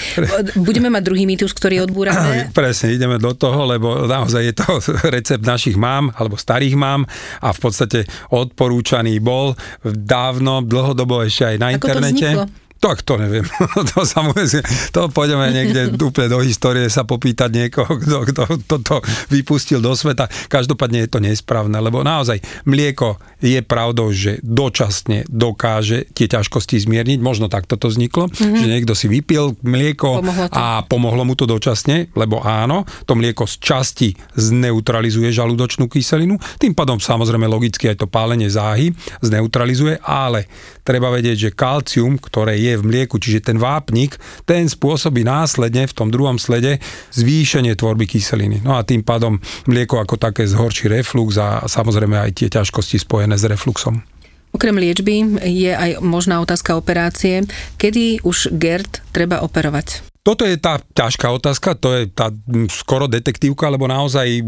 budeme mať druhý mýtus, ktorý odbúrame? Presne, ideme do toho, lebo naozaj je to [laughs] recept našich mám, alebo starých mám a v podstate odporúčaný bol dávno, dlhodobo ešte aj na ako internete. To vzniklo? Tak to neviem. [laughs] to samozrejme, to pôjdeme niekde úplne do histórie sa popýtať niekoho, kto, kto toto vypustil do sveta. Každopádne je to nesprávne, lebo naozaj mlieko je pravdou, že dočasne dokáže tie ťažkosti zmierniť. Možno tak toto vzniklo, mm-hmm. že niekto si vypil mlieko pomohlo a pomohlo mu to dočasne, lebo áno, to mlieko z časti zneutralizuje žalúdočnú kyselinu, tým pádom samozrejme logicky aj to pálenie záhy zneutralizuje, ale treba vedieť, že kalcium, ktoré je v mlieku, čiže ten vápnik, ten spôsobí následne v tom druhom slede zvýšenie tvorby kyseliny. No a tým pádom mlieko ako také zhorší reflux a samozrejme aj tie ťažkosti spojené s refluxom. Okrem liečby je aj možná otázka operácie. Kedy už GERD treba operovať? Toto je tá ťažká otázka, to je tá skoro detektívka, lebo naozaj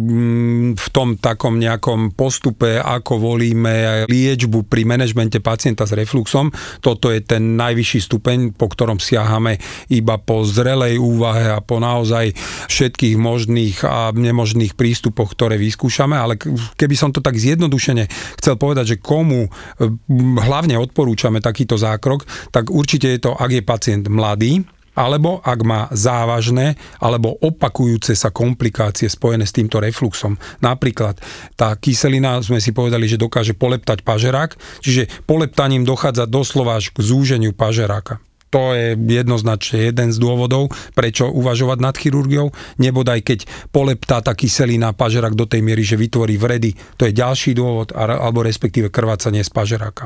v tom takom nejakom postupe, ako volíme liečbu pri manažmente pacienta s refluxom, toto je ten najvyšší stupeň, po ktorom siahame iba po zrelej úvahe a po naozaj všetkých možných a nemožných prístupoch, ktoré vyskúšame, ale keby som to tak zjednodušene chcel povedať, že komu hlavne odporúčame takýto zákrok, tak určite je to, ak je pacient mladý, alebo ak má závažné alebo opakujúce sa komplikácie spojené s týmto refluxom. Napríklad tá kyselina, sme si povedali, že dokáže poleptať pažerák, čiže poleptaním dochádza doslova až k zúženiu pažeráka. To je jednoznačne jeden z dôvodov, prečo uvažovať nad chirurgiou. Nebodaj keď poleptá tá kyselina pažerak do tej miery, že vytvorí vredy, to je ďalší dôvod, alebo respektíve krvácanie z pažeráka.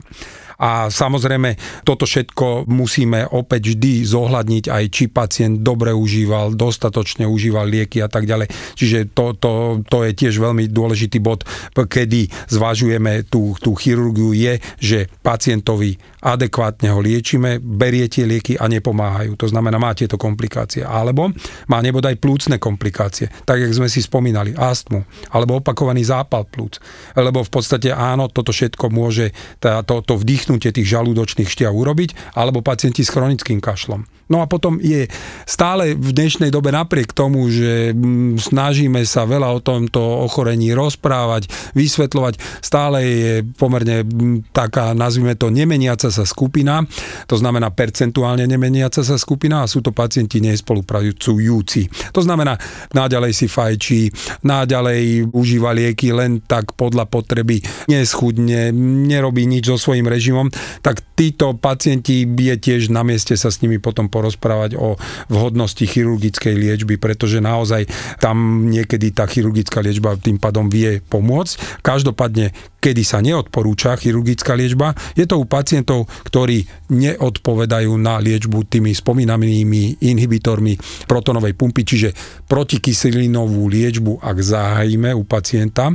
A samozrejme, toto všetko musíme opäť vždy zohľadniť aj, či pacient dobre užíval, dostatočne užíval lieky a tak ďalej. Čiže to, to, to je tiež veľmi dôležitý bod, kedy zvažujeme tú, tú chirurgiu, je, že pacientovi adekvátne ho liečime, berie tie lieky a nepomáhajú. To znamená, má tieto komplikácie. Alebo má nebodaj plúcne komplikácie, tak jak sme si spomínali, astmu, alebo opakovaný zápal plúc. Lebo v podstate áno, toto všetko môže tá, to, to vdýchnutie tých žalúdočných šťav urobiť, alebo pacienti s chronickým kašlom. No a potom je stále v dnešnej dobe napriek tomu, že mm, snažíme sa veľa o tomto ochorení rozprávať, vysvetľovať, stále je pomerne mm, taká, nazvime to, nemeniaca sa skupina, to znamená percentuálne nemeniaca sa skupina a sú to pacienti nespolupracujúci. To znamená, náďalej si fajčí, náďalej užíva lieky len tak podľa potreby, neschudne, nerobí nič so svojím režimom, tak títo pacienti je tiež na mieste sa s nimi potom porozprávať o vhodnosti chirurgickej liečby, pretože naozaj tam niekedy tá chirurgická liečba tým pádom vie pomôcť. Každopádne, kedy sa neodporúča chirurgická liečba, je to u pacientov, ktorí neodpovedajú na liečbu tými spomínanými inhibitormi protonovej pumpy, čiže protikyselinovú liečbu, ak zahájime u pacienta,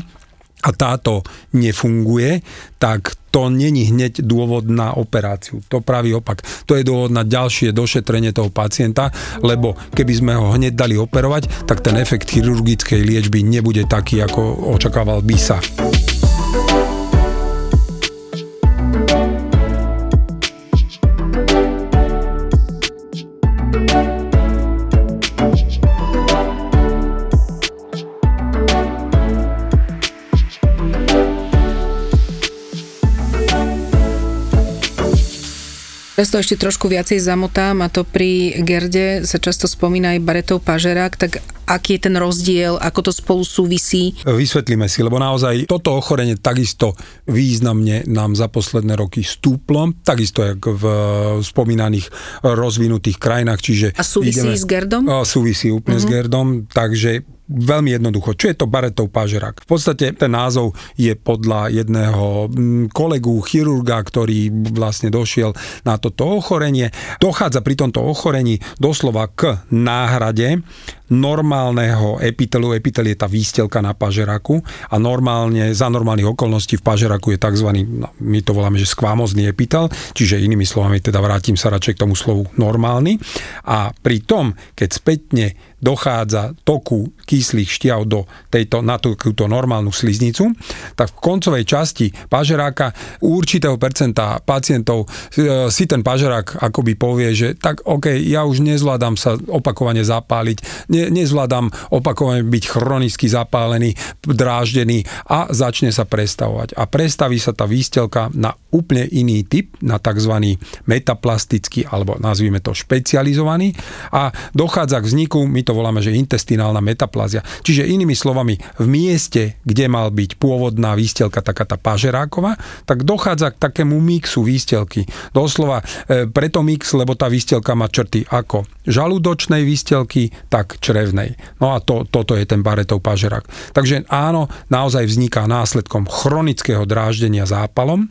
a táto nefunguje, tak to není hneď dôvod na operáciu. To pravý opak. To je dôvod na ďalšie došetrenie toho pacienta, lebo keby sme ho hneď dali operovať, tak ten efekt chirurgickej liečby nebude taký, ako očakával by sa. Teraz to ešte trošku viacej zamotám a to pri Gerde sa často spomína aj baretov pažerák, tak aký je ten rozdiel, ako to spolu súvisí? Vysvetlíme si, lebo naozaj toto ochorenie takisto významne nám za posledné roky stúplo, takisto jak v spomínaných rozvinutých krajinách, čiže... A súvisí ideme, s Gerdom? Súvisí úplne uh-huh. s mhm. Gerdom, takže Veľmi jednoducho. Čo je to Baretov pažerak? V podstate ten názov je podľa jedného mm, kolegu chirurga, ktorý vlastne došiel na toto ochorenie. Dochádza pri tomto ochorení doslova k náhrade normálneho epitelu. Epitel je tá výstelka na pažeraku a normálne, za normálnych okolností v pažeraku je tzv. No, my to voláme, že skvámozný epitel, čiže inými slovami, teda vrátim sa radšej k tomu slovu normálny. A pri tom, keď spätne dochádza toku kyslých šťav do tejto, na túto normálnu sliznicu, tak v koncovej časti pažeráka u určitého percenta pacientov e, si ten pažerák akoby povie, že tak OK, ja už nezvládam sa opakovane zapáliť, ne, nezvládam opakovane byť chronicky zapálený, dráždený a začne sa prestavovať. A prestaví sa tá výstelka na úplne iný typ, na tzv. metaplastický alebo nazvime to špecializovaný a dochádza k vzniku, my to voláme, že intestinálna metaplázia. Čiže inými slovami, v mieste, kde mal byť pôvodná výstelka, taká tá pažeráková, tak dochádza k takému mixu výstelky. Doslova e, preto mix, lebo tá výstelka má črty ako žalúdočnej výstelky, tak črevnej. No a to, toto je ten baretov pažerák. Takže áno, naozaj vzniká následkom chronického dráždenia zápalom,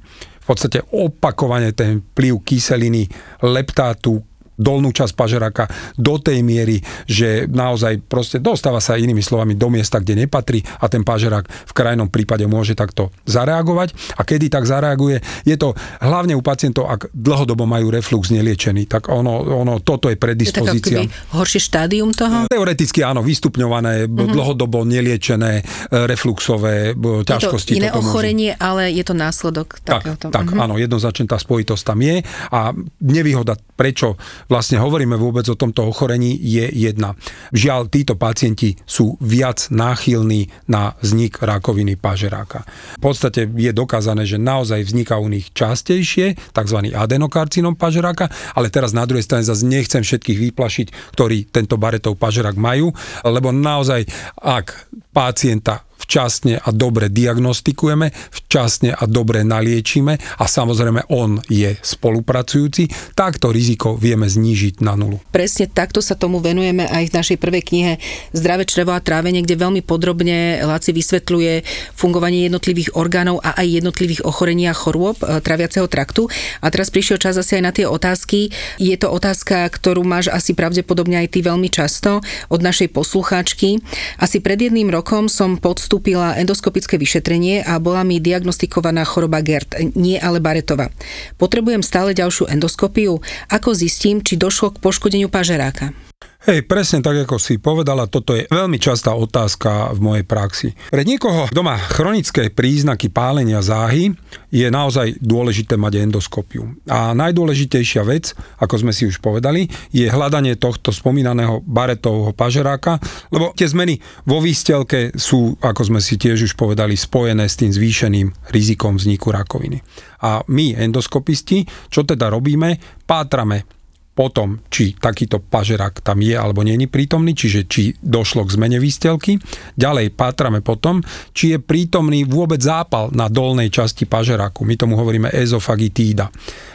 v podstate opakovane ten vplyv kyseliny, leptátu, dolnú časť pažeráka do tej miery, že naozaj proste dostáva sa inými slovami do miesta, kde nepatrí a ten pažerák v krajnom prípade môže takto zareagovať. A kedy tak zareaguje, je to hlavne u pacientov, ak dlhodobo majú reflux neliečený, tak ono, ono toto je predispozícia. Je horšie štádium toho? Teoreticky áno, vystupňované, mm-hmm. dlhodobo neliečené e, refluxové ťažkosti. Je to iné ochorenie, môžu. ale je to následok tak, takéhoto. Tak, mm-hmm. áno, jednoznačne tá spojitosť tam je a nevýhoda, prečo vlastne hovoríme vôbec o tomto ochorení, je jedna. Žiaľ, títo pacienti sú viac náchylní na vznik rakoviny pažeráka. V podstate je dokázané, že naozaj vzniká u nich častejšie tzv. adenokarcinom pažeráka, ale teraz na druhej strane zase nechcem všetkých vyplašiť, ktorí tento baretov pažerák majú, lebo naozaj, ak pacienta včasne a dobre diagnostikujeme, včasne a dobre naliečíme a samozrejme on je spolupracujúci, tak to riziko vieme znížiť na nulu. Presne takto sa tomu venujeme aj v našej prvej knihe Zdravé črevo a trávenie, kde veľmi podrobne Laci vysvetľuje fungovanie jednotlivých orgánov a aj jednotlivých ochorení a chorôb e, traviaceho traktu. A teraz prišiel čas asi aj na tie otázky. Je to otázka, ktorú máš asi pravdepodobne aj ty veľmi často od našej poslucháčky. Asi pred jedným rokom som podstup podstúpila endoskopické vyšetrenie a bola mi diagnostikovaná choroba GERD, nie ale Baretova. Potrebujem stále ďalšiu endoskopiu. Ako zistím, či došlo k poškodeniu pažeráka? Hej, presne tak, ako si povedala, toto je veľmi častá otázka v mojej praxi. Pre niekoho, kto má chronické príznaky pálenia záhy, je naozaj dôležité mať endoskopiu. A najdôležitejšia vec, ako sme si už povedali, je hľadanie tohto spomínaného baretovho pažeráka, lebo tie zmeny vo výstelke sú, ako sme si tiež už povedali, spojené s tým zvýšeným rizikom vzniku rakoviny. A my, endoskopisti, čo teda robíme? Pátrame potom, či takýto pažerak tam je alebo není prítomný, čiže či došlo k zmene výstelky. Ďalej pátrame potom, či je prítomný vôbec zápal na dolnej časti pažeraku. My tomu hovoríme ezofagitída.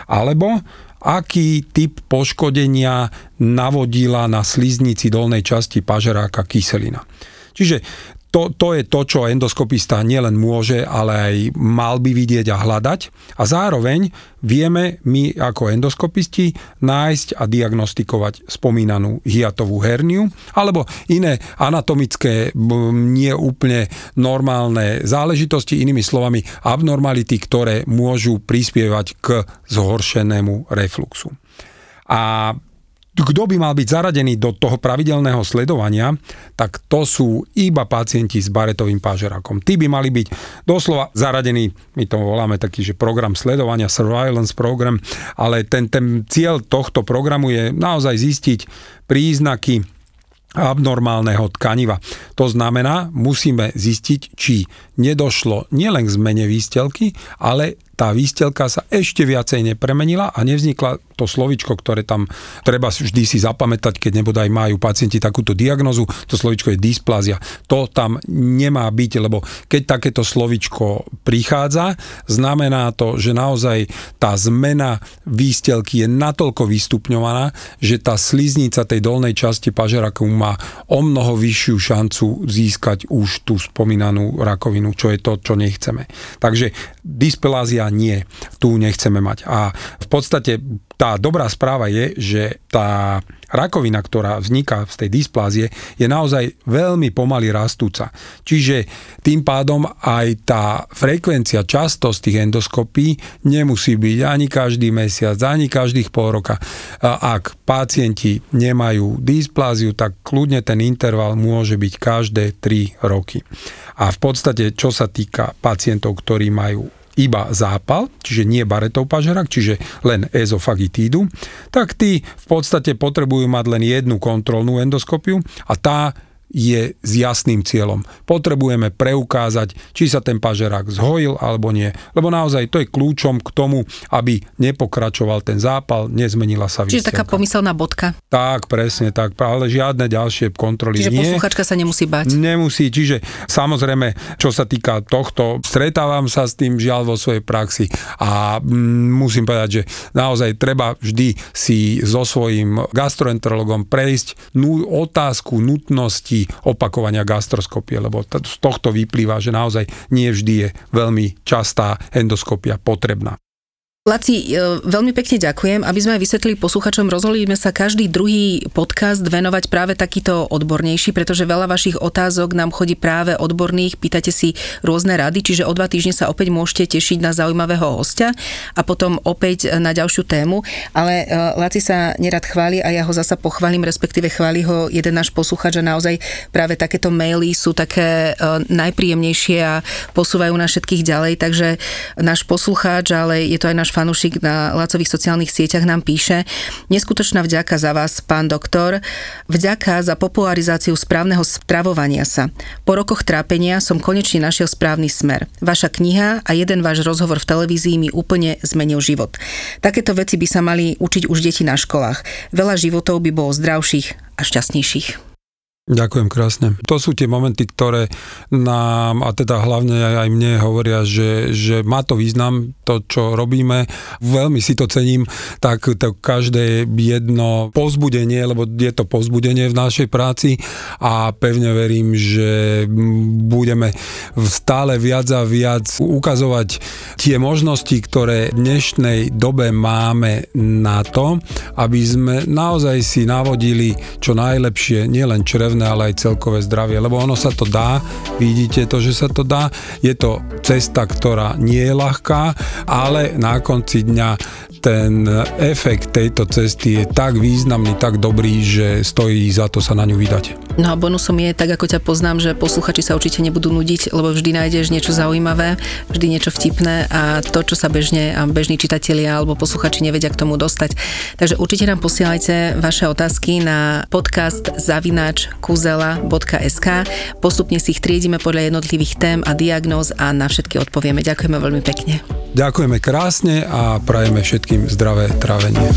Alebo aký typ poškodenia navodila na sliznici dolnej časti pažeráka kyselina. Čiže to, to je to, čo endoskopista nielen môže, ale aj mal by vidieť a hľadať. A zároveň vieme my ako endoskopisti nájsť a diagnostikovať spomínanú hiatovú herniu alebo iné anatomické nie úplne normálne záležitosti, inými slovami abnormality, ktoré môžu prispievať k zhoršenému refluxu. A kto by mal byť zaradený do toho pravidelného sledovania, tak to sú iba pacienti s baretovým pážerakom. Tí by mali byť doslova zaradení, my to voláme taký, že program sledovania, surveillance program, ale ten, ten cieľ tohto programu je naozaj zistiť príznaky abnormálneho tkaniva. To znamená, musíme zistiť, či nedošlo nielen k zmene výstelky, ale tá výstelka sa ešte viacej nepremenila a nevznikla to slovičko, ktoré tam treba vždy si zapamätať, keď nebodaj majú pacienti takúto diagnozu, to slovičko je dysplázia. To tam nemá byť, lebo keď takéto slovičko prichádza, znamená to, že naozaj tá zmena výstelky je natoľko vystupňovaná, že tá sliznica tej dolnej časti pažeraku má o mnoho vyššiu šancu získať už tú spomínanú rakovinu, čo je to, čo nechceme. Takže dysplázia nie, tu nechceme mať. A v podstate tá dobrá správa je, že tá rakovina, ktorá vzniká z tej dysplázie, je naozaj veľmi pomaly rastúca. Čiže tým pádom aj tá frekvencia, častosť tých endoskopí nemusí byť ani každý mesiac, ani každých pol roka. Ak pacienti nemajú dyspláziu, tak kľudne ten interval môže byť každé 3 roky. A v podstate, čo sa týka pacientov, ktorí majú iba zápal, čiže nie baretov pažerak, čiže len ezofagitídu, tak tí v podstate potrebujú mať len jednu kontrolnú endoskopiu a tá je s jasným cieľom. Potrebujeme preukázať, či sa ten pažerák zhojil alebo nie. Lebo naozaj to je kľúčom k tomu, aby nepokračoval ten zápal, nezmenila sa výstelka. Čiže taká pomyselná bodka. Tak, presne tak, ale žiadne ďalšie kontroly čiže nie. Čiže posluchačka sa nemusí bať. Nemusí, čiže samozrejme, čo sa týka tohto, stretávam sa s tým žiaľ vo svojej praxi a mm, musím povedať, že naozaj treba vždy si so svojím gastroenterologom prejsť nú, otázku nutnosti opakovania gastroskopie, lebo z tohto vyplýva, že naozaj nie vždy je veľmi častá endoskopia potrebná. Laci, e, veľmi pekne ďakujem. Aby sme aj vysvetlili posluchačom, rozhodli sme sa každý druhý podcast venovať práve takýto odbornejší, pretože veľa vašich otázok nám chodí práve odborných, pýtate si rôzne rady, čiže o dva týždne sa opäť môžete tešiť na zaujímavého hostia a potom opäť na ďalšiu tému. Ale e, Laci sa nerad chváli a ja ho zasa pochválim, respektíve chváli ho jeden náš posluchač a naozaj práve takéto maily sú také e, najpríjemnejšie a posúvajú nás všetkých ďalej, takže náš poslucháč, ale je to aj náš fanúšik na Lacových sociálnych sieťach nám píše, neskutočná vďaka za vás, pán doktor, vďaka za popularizáciu správneho stravovania sa. Po rokoch trápenia som konečne našiel správny smer. Vaša kniha a jeden váš rozhovor v televízii mi úplne zmenil život. Takéto veci by sa mali učiť už deti na školách. Veľa životov by bolo zdravších a šťastnejších. Ďakujem krásne. To sú tie momenty, ktoré nám, a teda hlavne aj mne hovoria, že, že má to význam, to, čo robíme. Veľmi si to cením, tak to každé jedno povzbudenie, lebo je to povzbudenie v našej práci a pevne verím, že budeme stále viac a viac ukazovať tie možnosti, ktoré v dnešnej dobe máme na to, aby sme naozaj si navodili čo najlepšie, nielen črev duševné, ale aj celkové zdravie, lebo ono sa to dá, vidíte to, že sa to dá, je to cesta, ktorá nie je ľahká, ale na konci dňa ten efekt tejto cesty je tak významný, tak dobrý, že stojí za to sa na ňu vydať. No a bonusom je, tak ako ťa poznám, že posluchači sa určite nebudú nudiť, lebo vždy nájdeš niečo zaujímavé, vždy niečo vtipné a to, čo sa bežne a bežní čitatelia alebo posluchači nevedia k tomu dostať. Takže určite nám posielajte vaše otázky na podcast zavináč kuzela.sk. Postupne si ich triedime podľa jednotlivých tém a diagnóz a na všetky odpovieme. Ďakujeme veľmi pekne. Ďakujeme krásne a prajeme všetkým zdravé trávenie.